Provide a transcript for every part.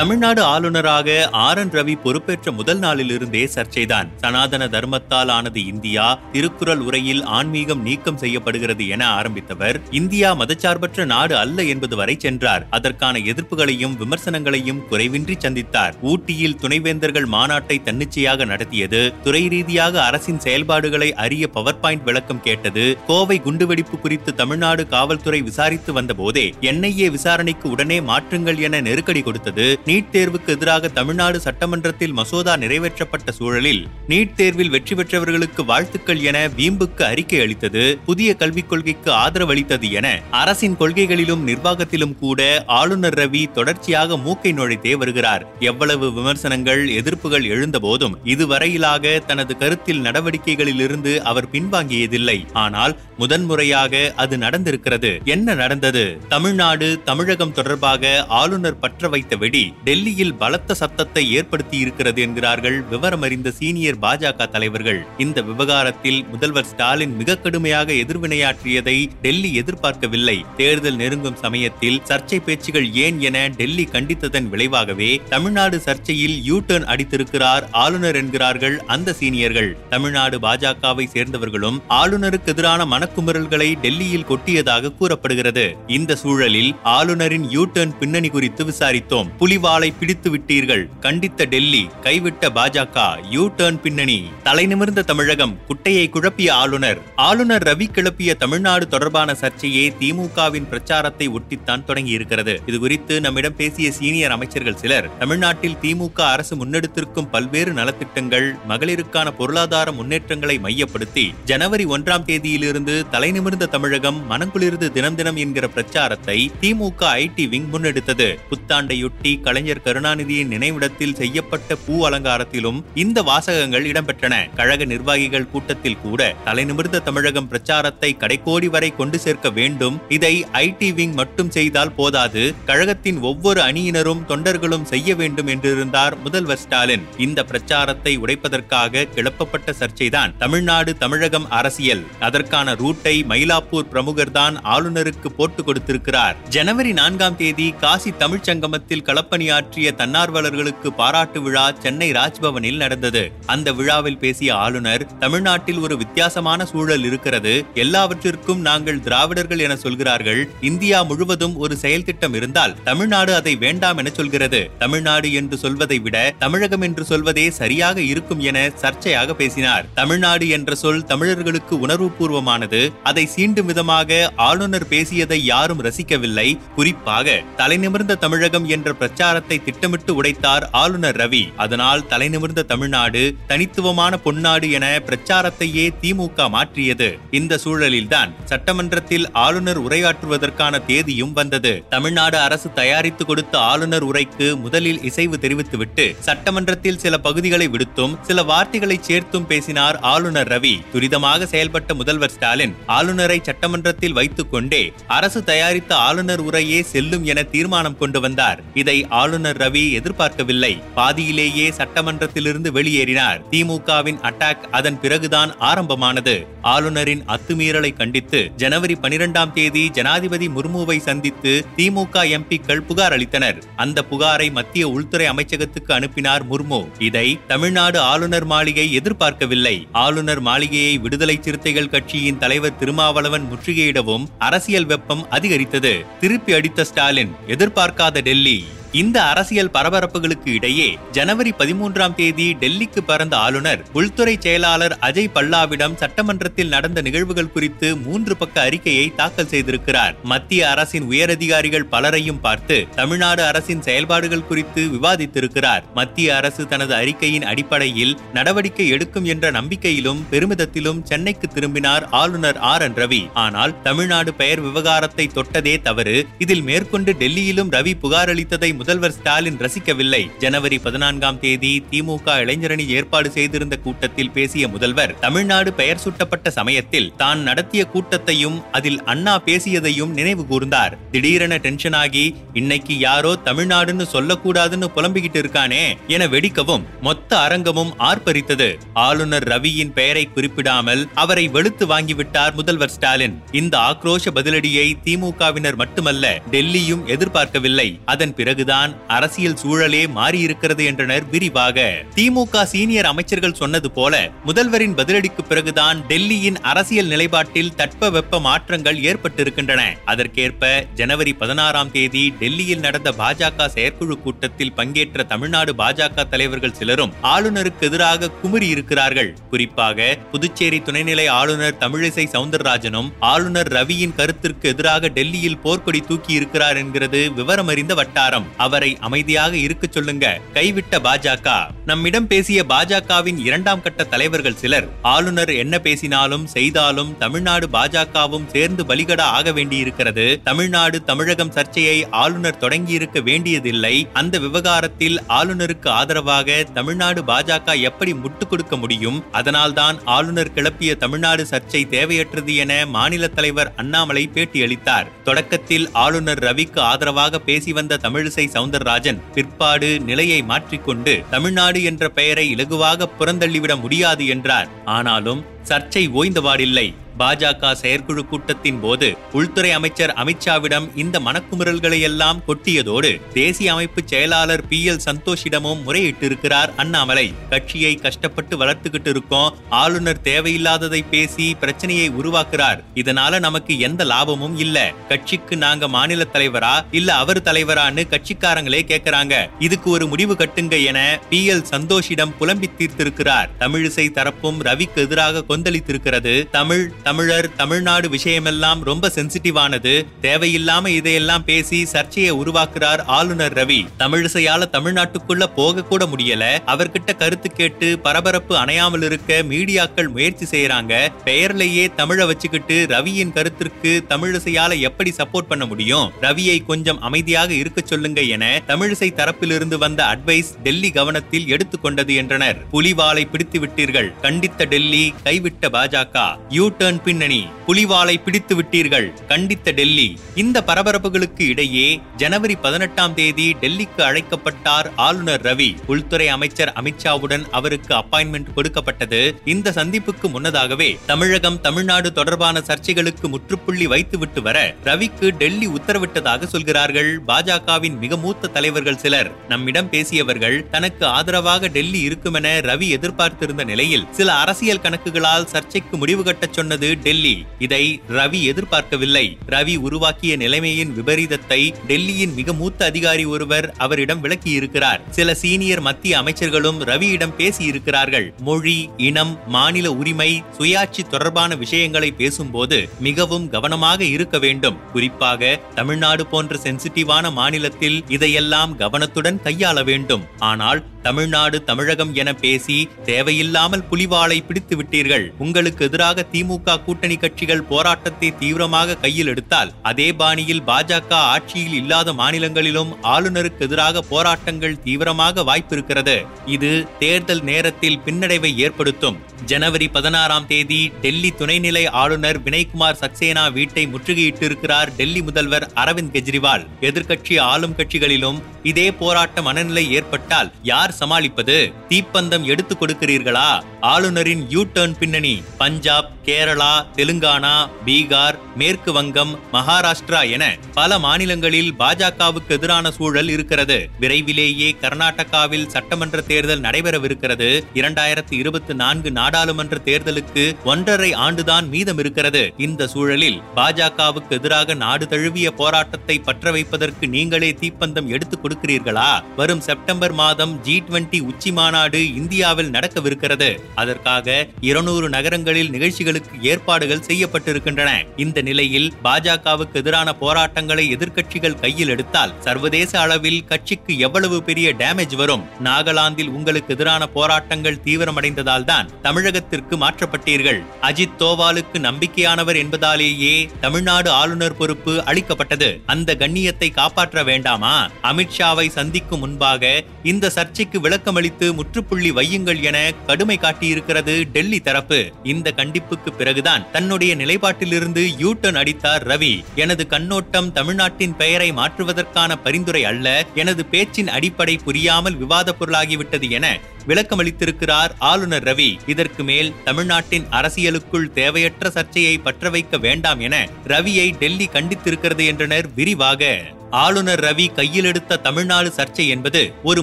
தமிழ்நாடு ஆளுநராக R N Ravi பொறுப்பேற்ற முதல் நாளிலிருந்தே சர்ச்சைதான். சனாதன தர்மத்தால் ஆனது இந்தியா திருக்குறள் உரையில் ஆன்மீகம் நீக்கம் செய்யப்படுகிறது என ஆரம்பித்தவர். இந்தியா மதச்சார்பற்ற நாடு அல்ல என்பது வரை சென்றார். அதற்கான எதிர்ப்புகளையும் விமர்சனங்களையும் குறைவின்றி சந்தித்தார். ஊட்டியில் துணைவேந்தர்கள் மாநாட்டை தன்னிச்சையாக நடத்தியது துறை ரீதியாக அரசின் செயல்பாடுகளை அறிய பவர் பாயிண்ட் விளக்கம் கேட்டது கோவை குண்டுவெடிப்பு குறித்து தமிழ்நாடு காவல்துறை விசாரித்து வந்தபோதே என்ஐஏ விசாரணைக்கு உடனே மாற்றுங்கள் என நெருக்கடி கொடுத்தது நீட் தேர்வுக்கு எதிராக தமிழ்நாடு சட்டமன்றத்தில் மசோதா நிறைவேற்றப்பட்ட சூழலில் நீட் தேர்வில் வெற்றி பெற்றவர்களுக்கு வாழ்த்துக்கள் என வீம்புக்கு அறிக்கை அளித்தது. புதிய கல்விக் கொள்கைக்கு ஆதரவளித்தது என அரசின் கொள்கைகளிலும் நிர்வாகத்திலும் கூட ஆளுநர் ரவி தொடர்ச்சியாக மூக்கை நுழைத்தே வருகிறார். எவ்வளவு விமர்சனங்கள் எதிர்ப்புகள் எழுந்த போதும் இதுவரையிலாக தனது கருத்தில் நடவடிக்கைகளிலிருந்து அவர் பின்வாங்கியதில்லை. ஆனால் முதன்முறையாக அது நடந்திருக்கிறது. என்ன நடந்தது? தமிழ்நாடு தமிழகம் தொடர்பாக ஆளுநர் பற்ற வைத்த வெடி டெல்லியில் பலத்த சத்தத்தை ஏற்படுத்தியிருக்கிறது என்கிறார்கள் விவரமறிந்த சீனியர் பாஜக தலைவர்கள். இந்த விவகாரத்தில் முதல்வர் ஸ்டாலின் மிக கடுமையாக எதிர்வினையாற்றியதை டெல்லி எதிர்பார்க்கவில்லை. தேர்தல் நெருங்கும் சமயத்தில் சர்ச்சை பேச்சுகள் ஏன் என டெல்லி கண்டித்ததன் விளைவாகவே தமிழ்நாடு சர்ச்சையில் யூ டர்ன் அடித்திருக்கிறார் ஆளுநர் என்கிறார்கள் அந்த சீனியர்கள். தமிழ்நாடு பாஜகவை சேர்ந்தவர்களும் ஆளுநருக்கு எதிரான மனக்குமுறல்களை டெல்லியில் கொட்டியதாக கூறப்படுகிறது. இந்த சூழலில் ஆளுநரின் யூ டர்ன் பின்னணி குறித்து விசாரித்தோம். புலி புலிவாலை பிடித்து விட்டீர்கள். கண்டித்த டெல்லி கைவிட்ட பாஜக யூ டர்ன் பின்னணி தலைநிமிர்ந்த தமிழகம் குட்டையை குழப்பிய ஆளுநர். ஆளுநர் ரவி கிளப்பிய தமிழ்நாடு தொடர்பான சர்ச்சையே திமுகவின் பிரச்சாரத்தை ஒட்டித்தான் தொடங்கியிருக்கிறது. இது குறித்து நம்மிடம் பேசிய சீனியர் அமைச்சர்கள் சிலர் தமிழ்நாட்டில் திமுக அரசு முன்னெடுத்திருக்கும் பல்வேறு நலத்திட்டங்கள் மகளிருக்கான பொருளாதார முன்னேற்றங்களை மையப்படுத்தி ஜனவரி ஒன்றாம் தேதியிலிருந்து தலைநிமிர்ந்த தமிழகம் மனங்குளிர்ந்து தினம் தினம் என்கிற பிரச்சாரத்தை திமுக ஐடி விங் முன்னெடுத்தது. புத்தாண்டையொட்டி கலைஞர் கருணாநிதியின் நினைவிடத்தில் செய்யப்பட்ட பூ அலங்காரத்திலும் இந்த வாசகங்கள் இடம்பெற்றன. கழக நிர்வாகிகள் கூட்டத்தில் கூட தலைநிமிர்ந்த தமிழகம் பிரச்சாரத்தை கடைக்கோடி வரை கொண்டு சேர்க்க வேண்டும். இதை ஐடி விங் மட்டும் செய்தால் போதாது. கழகத்தின் ஒவ்வொரு அணியினரும் தொண்டர்களும் செய்ய வேண்டும் என்றிருந்தார் முதல்வர் ஸ்டாலின். இந்த பிரச்சாரத்தை உடைப்பதற்காக கிளப்பப்பட்ட சர்ச்சைதான் தமிழ்நாடு தமிழகம் அரசியல். அதற்கான ரூட்டை மயிலாப்பூர் பிரமுகர் தான் ஆளுநருக்கு போட்டு கொடுத்திருக்கிறார். ஜனவரி நான்காம் தேதி காசி தமிழ்ச் சங்கமத்தில் களப்பணியாற்றிய தன்னார்வலர்களுக்கு பாராட்டு விழா சென்னை ராஜ்பவனில் நடந்தது. அந்த விழாவில் பேசிய ஆளுநர் தமிழ்நாட்டில் ஒரு வித்தியாசமான சூழல் இருக்கிறது. எல்லாவற்றிற்கும் நாங்கள் திராவிடர்கள் என சொல்கிறார்கள். இந்தியா முழுவதும் ஒரு செயல் திட்டம் இருந்தால் தமிழ்நாடு அதை வேண்டாம் என சொல்கிறது. தமிழ்நாடு என்று சொல்வதை விட தமிழகம் என்று சொல்வதே சரியாக இருக்கும் என சர்ச்சையாக பேசினார். தமிழ்நாடு என்ற சொல் தமிழர்களுக்கு உணர்வுபூர்வமானது. அதை சீண்டும் விதமாக ஆளுநர் பேசியதை யாரும் ரசிக்கவில்லை. குறிப்பாக தலைநிமிர்ந்த தமிழகம் என்ற பிரச்சார பொருளாதாரத்தை திட்டமிட்டு உடைத்தார் ஆளுநர் ரவி. அதனால் தலைநிமிர்ந்த தமிழ்நாடு தனித்துவமான பொன்னாடு என பிரச்சாரத்தையே திமுக மாற்றியது. இந்த சூழலில்தான் சட்டமன்றத்தில் ஆளுநர் உரையாற்றுவதற்கான தேதியும் வந்தது. தமிழ்நாடு அரசு தயாரித்து கொடுத்த ஆளுநர் உரைக்கு முதலில் இசைவு தெரிவித்துவிட்டு சட்டமன்றத்தில் சில பகுதிகளை விடுத்தும் சில வார்த்தைகளை சேர்த்தும் பேசினார் ஆளுநர் ரவி. துரிதமாக செயல்பட்ட முதல்வர் ஸ்டாலின் ஆளுநரை சட்டமன்றத்தில் வைத்துக் கொண்டே அரசு தயாரித்த ஆளுநர் உரையே செல்லும் என தீர்மானம் கொண்டு வந்தார். இதை ஆளுநர் ரவி எதிர்பார்க்கவில்லை. பாதியிலேயே சட்டமன்றத்திலிருந்து வெளியேறினார். திமுகவின் அட்டாக் அதன் பிறகுதான் ஆரம்பமானது. ஆளுநரின் அத்துமீறலை கண்டித்து ஜனவரி பனிரெண்டாம் தேதி ஜனாதிபதி முர்முவை சந்தித்து திமுக எம்பிக்கள் புகார் அளித்தனர். அந்த புகாரை மத்திய உள்துறை அமைச்சகத்துக்கு அனுப்பினார் முர்மு. இதை தமிழ்நாடு ஆளுநர் மாளிகை எதிர்பார்க்கவில்லை. ஆளுநர் மாளிகையை விடுதலை சிறுத்தைகள் கட்சியின் தலைவர் திருமாவளவன் முற்றுகையிடவும் அரசியல் வெப்பம் அதிகரித்தது. திருப்பி அடித்த ஸ்டாலின் எதிர்பார்க்காத டெல்லி. இந்த அரசியல் பரபரப்புகளுக்கு இடையே ஜனவரி பதிமூன்றாம் தேதி டெல்லிக்கு பறந்த ஆளுநர் உள்துறை செயலாளர் அஜய் பல்லாவிடம் சட்டமன்றத்தில் நடந்த நிகழ்வுகள் குறித்து மூன்று பக்க அறிக்கையை தாக்கல் செய்திருக்கிறார். மத்திய அரசின் உயரதிகாரிகள் பலரையும் பார்த்து தமிழ்நாடு அரசின் செயல்பாடுகள் குறித்து விவாதித்திருக்கிறார். மத்திய அரசு தனது அறிக்கையின் அடிப்படையில் நடவடிக்கை எடுக்கும் என்ற நம்பிக்கையிலும் பெருமிதத்திலும் சென்னைக்கு திரும்பினார் ஆளுநர் ஆர். என். ரவி. ஆனால் தமிழ்நாடு பெயர் விவகாரத்தை தொட்டதே தவறு. இதில் மேற்கொண்டு டெல்லியிலும் ரவி புகாரளித்ததை முதல்வர் ஸ்டாலின் ரசிக்கவில்லை. ஜனவரி பதினான்காம் தேதி திமுக இளைஞரணி ஏற்பாடு செய்திருந்த கூட்டத்தில் பேசிய முதல்வர் தமிழ்நாடு பெயர் சூட்டப்பட்ட சமயத்தில் தான் நடத்திய கூட்டத்தையும் அதில் அண்ணா பேசியதையும் நினைவு கூர்ந்தார். திடீரென டென்ஷன் ஆகி இன்னைக்கு யாரோ தமிழ்நாடுன்னு சொல்லக்கூடாதுன்னு புலம்பிக்கிட்டு இருக்கானே என வெடிக்கவும் மொத்த அரங்கமும் ஆர்ப்பரித்தது. ஆளுநர் ரவியின் பெயரை குறிப்பிடாமல் அவரை வெளுத்து வாங்கிவிட்டார் முதல்வர் ஸ்டாலின். இந்த ஆக்ரோஷ பதிலடியை திமுகவினர் மட்டுமல்ல டெல்லியும் எதிர்பார்க்கவில்லை. அதன் பிறகுதான் அரசியல் சூழலே மாறியிருக்கிறது என்றனர் விரிவாக. திமுக சீனியர் அமைச்சர்கள் சொன்னது போல முதல்வரின் பதிலடிக்கு பிறகுதான் டெல்லியின் அரசியல் நிலைப்பாட்டில் தட்பவெப்ப மாற்றங்கள் ஏற்பட்டிருக்கின்றன. அதற்கேற்ப ஜனவரி பதினாறாம் தேதி டெல்லியில் நடந்த பாஜக செயற்குழு கூட்டத்தில் பங்கேற்ற தமிழ்நாடு பாஜக தலைவர்கள் சிலரும் ஆளுநருக்கு எதிராக குமுறி இருக்கிறார்கள் குறிப்பாக புதுச்சேரி துணைநிலை ஆளுநர் தமிழிசை சவுந்தரராஜனும் ஆளுநர் ரவியின் கருத்திற்கு எதிராக டெல்லியில் போர்க்கொடி தூக்கி இருக்கிறார் என்கிறது விவரமறிந்த வட்டாரம். அவரை அமைதியாக இருக்க சொல்லுங்க. கைவிட்ட பாஜக. நம்மிடம் பேசிய பாஜகவின் இரண்டாம் கட்ட தலைவர்கள் சிலர் ஆளுநர் என்ன பேசினாலும் செய்தாலும் தமிழ்நாடு பாஜகவும் சேர்ந்து பலிகடா ஆக வேண்டியிருக்கிறது. தமிழ்நாடு தமிழகம் சர்ச்சையை ஆளுநர் தொடங்கியிருக்க வேண்டியதில்லை. அந்த விவகாரத்தில் ஆளுநருக்கு ஆதரவாக தமிழ்நாடு பாஜக எப்படி முட்டுக் கொடுக்க முடியும்? அதனால்தான் ஆளுநர் கிளப்பிய தமிழ்நாடு சர்ச்சை தேவையற்றது என மாநில தலைவர் அண்ணாமலை பேட்டியளித்தார். தொடக்கத்தில் ஆளுநர் ரவிக்கு ஆதரவாக பேசி வந்த தமிழிசை சவுந்தரராஜன் பிற்பாடு நிலையை மாற்றிக்கொண்டு தமிழ்நாடு என்ற பெயரை இலகுவாக புறந்தள்ளிவிட முடியாது என்றார். ஆனாலும் சர்ச்சை ஓய்ந்தபாடில்லை பாஜக செயற்குழு கூட்டத்தின் போது உள்துறை அமைச்சர் அமித்ஷாவிடம் இந்த மனக்குமுறல்களை எல்லாம் கொட்டியதோடு தேசிய அமைப்பு செயலாளர் பி எல் சந்தோஷிடமும் முறையிட்டிருக்கிறார் அண்ணாமலை. கட்சியை கஷ்டப்பட்டு வளர்த்துக்கிட்டு இருக்கோம். ஆளுநர் தேவையில்லாததை பேசி பிரச்சனையை உருவாக்குறார். இதனால நமக்கு எந்த லாபமும் இல்ல. கட்சிக்கு நாங்க மாநில தலைவரா? இல்ல அவர் தலைவரான்னு கட்சிக்காரங்களே கேக்குறாங்க. இதுக்கு ஒரு முடிவு கட்டுங்க என பி எல் சந்தோஷிடம் புலம்பி தீர்த்திருக்கிறார். தமிழிசை தரப்பும் ரவிக்கு எதிராக கொந்தளித்திருக்கிறது. தமிழ் தமிழர் தமிழ்நாடு விஷயமெல்லாம் ரொம்ப சென்சிட்டிவானது. தேவையில்லாம இதையெல்லாம் பேசி சர்ச்சையை உருவாக்குறார் ஆளுநர் ரவி. தமிழிசையால தமிழ்நாட்டுக்குள்ள போக கூட முடியல. அவர்கிட்ட கருத்து கேட்டு பரபரப்பு அணையாமல் இருக்க மீடியாக்கள் முயற்சி செய்யறாங்க. பெயர்லயே தமிழ வச்சுக்கிட்டு ரவியின் கருத்திற்கு தமிழிசையால எப்படி சப்போர்ட் பண்ண முடியும்? ரவியை கொஞ்சம் அமைதியாக இருக்க சொல்லுங்க என தமிழிசை தரப்பிலிருந்து வந்த அட்வைஸ் டெல்லி கவனத்தில் எடுத்துக்கொண்டது என்றனர். புலிவாலை பிடித்து விட்டீர்கள். கண்டித்த டெல்லி கைவிட்ட பாஜக. யூ டர்ன் பின்னணி புலிவாலை பிடித்து விட்டீர்கள். கண்டித்த டெல்லி. இந்த பரபரப்புகளுக்கு இடையே ஜனவரி பதினெட்டாம் தேதி டெல்லிக்கு அழைக்கப்பட்டார் ஆளுநர் ரவி. உள்துறை அமைச்சர் அமித்ஷாவுடன் அவருக்கு அப்பாயின்மெண்ட் கொடுக்கப்பட்டது. இந்த சந்திப்புக்கு முன்னதாகவே தமிழகம் தமிழ்நாடு தொடர்பான சர்ச்சைகளுக்கு முற்றுப்புள்ளி வைத்துவிட்டு வர ரவிக்கு டெல்லி உத்தரவிட்டதாக சொல்கிறார்கள். பாஜகவின் மிக மூத்த தலைவர்கள் சிலர். நம்மிடம் பேசியவர்கள் தனக்கு ஆதரவாக டெல்லி இருக்குமென ரவி எதிர்பார்த்திருந்த நிலையில் சில அரசியல் கணக்குகளால் சர்ச்சைக்கு முடிவு கட்டச் சொன்னது டெல்லி. இதை ரவி எதிர்பார்க்கவில்லை. ரவி உருவாக்கிய நிலைமையின் விபரீதத்தை டெல்லியின் மிக மூத்த அதிகாரி ஒருவர் அவரிடம் விளக்கியிருக்கிறார். சில சீனியர் மத்திய அமைச்சர்களும் ரவியிடம் பேசியிருக்கிறார்கள். மொழி இனம் மாநில உரிமை சுயாட்சி தொடர்பான விஷயங்களை பேசும்போது மிகவும் கவனமாக இருக்க வேண்டும். குறிப்பாக தமிழ்நாடு போன்ற சென்சிட்டிவான மாநிலத்தில் இதையெல்லாம் கவனத்துடன் கையாள வேண்டும். ஆனால் தமிழ்நாடு தமிழகம் என பேசி தேவையில்லாமல் புலிவாளை பிடித்து விட்டீர்கள். உங்களுக்கு எதிராக திமுக கூட்டணி கட்சிகள் போராட்டத்தை தீவிரமாக கையில் எடுத்தால் அதே பாணியில் பாஜக ஆட்சியில் இல்லாத மாநிலங்களிலும் ஆளுநருக்கு எதிராக போராட்டங்கள் தீவிரமாக வாய்ப்பிருக்கிறது. இது தேர்தல் நேரத்தில் பின்னடைவை ஏற்படுத்தும். ஜனவரி பதினாறாம் தேதி டெல்லி துணைநிலை ஆளுநர் வினய்குமார் சக்சேனா வீட்டை முற்றுகையிட்டிருக்கிறார் டெல்லி முதல்வர் அரவிந்த் கெஜ்ரிவால். எதிர்க்கட்சி ஆளும் கட்சிகளிலும் இதே போராட்ட மனநிலை ஏற்பட்டால் யார் சமாளிப்பது? தீப்பந்தம் எடுத்துக் கொடுக்கிறீர்களா? ஆளுநரின் யூ டர்ன் பின்னணி பஞ்சாப் கேரளா தெலுங்கானா பீகார் மேற்கு வங்கம் மகாராஷ்டிரா என பல மாநிலங்களில் பாஜகவுக்கு எதிரான சூழல் இருக்கிறது. விரைவிலேயே கர்நாடகாவில் சட்டமன்ற தேர்தல் நடைபெறவிருக்கிறது. இரண்டாயிரத்தி இருபத்தி நான்கு நாடாளுமன்ற தேர்தலுக்கு ஒன்றரை ஆண்டுதான் மீதம் இருக்கிறது. இந்த சூழலில் பாஜகவுக்கு எதிராக நாடு தழுவிய போராட்டத்தை பற்ற வைப்பதற்கு நீங்களே தீப்பந்தம் எடுத்துக் கொடுக்கிறீர்களா? வரும் செப்டம்பர் மாதம் ஜி டுவெண்டி உச்சி மாநாடு இந்தியாவில் நடக்கவிருக்கிறது. அதற்காக இருநூறு நகரங்களில் நிகழ்ச்சிகளுக்கு ஏற்பாடுகள் செய்யப்பட்டிருக்கின்றன. இந்த நிலையில் பாஜகவுக்கு எதிரான போராட்டங்களை எதிர்க்கட்சிகள் கையில் எடுத்தால் சர்வதேச அளவில் கட்சிக்கு எவ்வளவு பெரிய டேமேஜ் வரும்? நாகாலாந்தில் உங்களுக்கு எதிரான போராட்டங்கள் தீவிரமடைந்ததால் தான் தமிழகத்திற்கு மாற்றப்பட்டீர்கள். அஜித் தோவாலுக்கு நம்பிக்கையானவர் என்பதாலேயே தமிழ்நாடு ஆளுநர் பொறுப்பு அளிக்கப்பட்டது. அந்த கண்ணியத்தை காப்பாற்ற வேண்டாமா? அமித்ஷா அமித்ஷாவை சந்திக்கும் முன்பாக இந்த சர்ச்சைக்கு விளக்கமளித்து முற்றுப்புள்ளி வையுங்கள் என கடுமை காட்டியிருக்கிறது டெல்லி தரப்பு. இந்த கண்டிப்புக்கு பிறகுதான் தன்னுடைய நிலைப்பாட்டிலிருந்து யூ டர்ன் அடித்தார் ரவி. எனது கண்ணோட்டம் தமிழ்நாட்டின் பெயரை மாற்றுவதற்கான பரிந்துரை அல்ல எனது பேச்சின் அடிப்படை புரியாமல் விவாத பொருளாகிவிட்டது என விளக்கமளித்திருக்கிறார் ஆளுநர் ரவி. இதற்கு மேல் தமிழ்நாட்டின் அரசியலுக்குள் தேவையற்ற சர்ச்சையை பற்ற வைக்க வேண்டாம் என ரவியை டெல்லி கண்டித்திருக்கிறது என்றனர் விரிவாக. ஆளுநர் ரவி கையில் எடுத்த தமிழ்நாடு சர்ச்சை என்பது ஒரு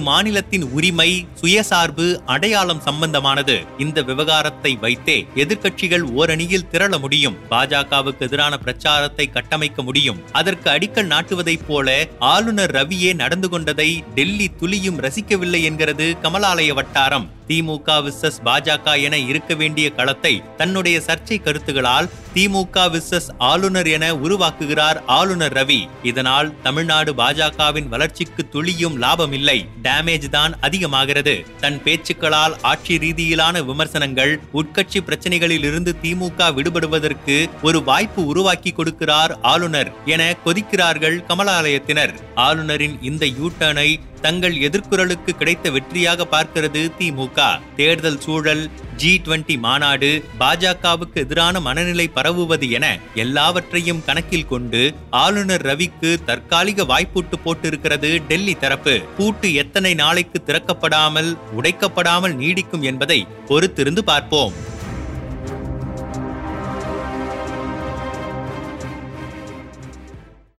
மாநிலத்தின் உரிமை சுயசார்பு அடையாளம் சம்பந்தமானது. இந்த விவகாரத்தை வைத்தே எதிர்க்கட்சிகள் ஓரணியில் திரள முடியும். பாஜகவுக்கு எதிரான பிரச்சாரத்தை கட்டமைக்க முடியும். அதற்கு அடிக்கல் நாட்டுவதைப் போல ஆளுநர் ரவியே நடந்து கொண்டதை டெல்லி துளியும் ரசிக்கவில்லை என்கிறது கமலாலய வட்டாரம். திமுக விசஸ் பாஜக என இருக்க வேண்டிய களத்தை தன்னுடைய சர்ச்சை கருத்துகளால் திமுக விசஸ் ஆளுநர் என உருவாக்குகிறார் ஆளுநர் ரவி. இதனால் தமிழ்நாடு பாஜகவின் வளர்ச்சிக்கு துளியும் லாபம் இல்லை டேமேஜ் தான் அதிகமாகிறது. தன் பேச்சுக்களால் ஆட்சி ரீதியிலான விமர்சனங்கள் உட்கட்சி பிரச்சனைகளில் இருந்து திமுக விடுபடுவதற்கு ஒரு வாய்ப்பு உருவாக்கி கொடுக்கிறார் ஆளுநர் என கொதிக்கிறார்கள் கமலாலயத்தினர். ஆளுநரின் இந்த யூ டர்னை தங்கள் எதிர்குரலுக்கு கிடைத்த வெற்றியாக பார்க்கிறது திமுக. தேர்தல் சூழல் ஜி டுவெண்டி மாநாடு பாஜகவுக்கு எதிரான மனநிலை பரவுவது என எல்லாவற்றையும் கணக்கில் கொண்டு ஆளுநர் ரவிக்கு தற்காலிக வாய்ப்பூட்டு போட்டிருக்கிறது டெல்லி தரப்பு. பூட்டு எத்தனை நாளைக்கு திறக்கப்படாமல் உடைக்கப்படாமல் நீடிக்கும் என்பதை பொறுத்திருந்து பார்ப்போம்.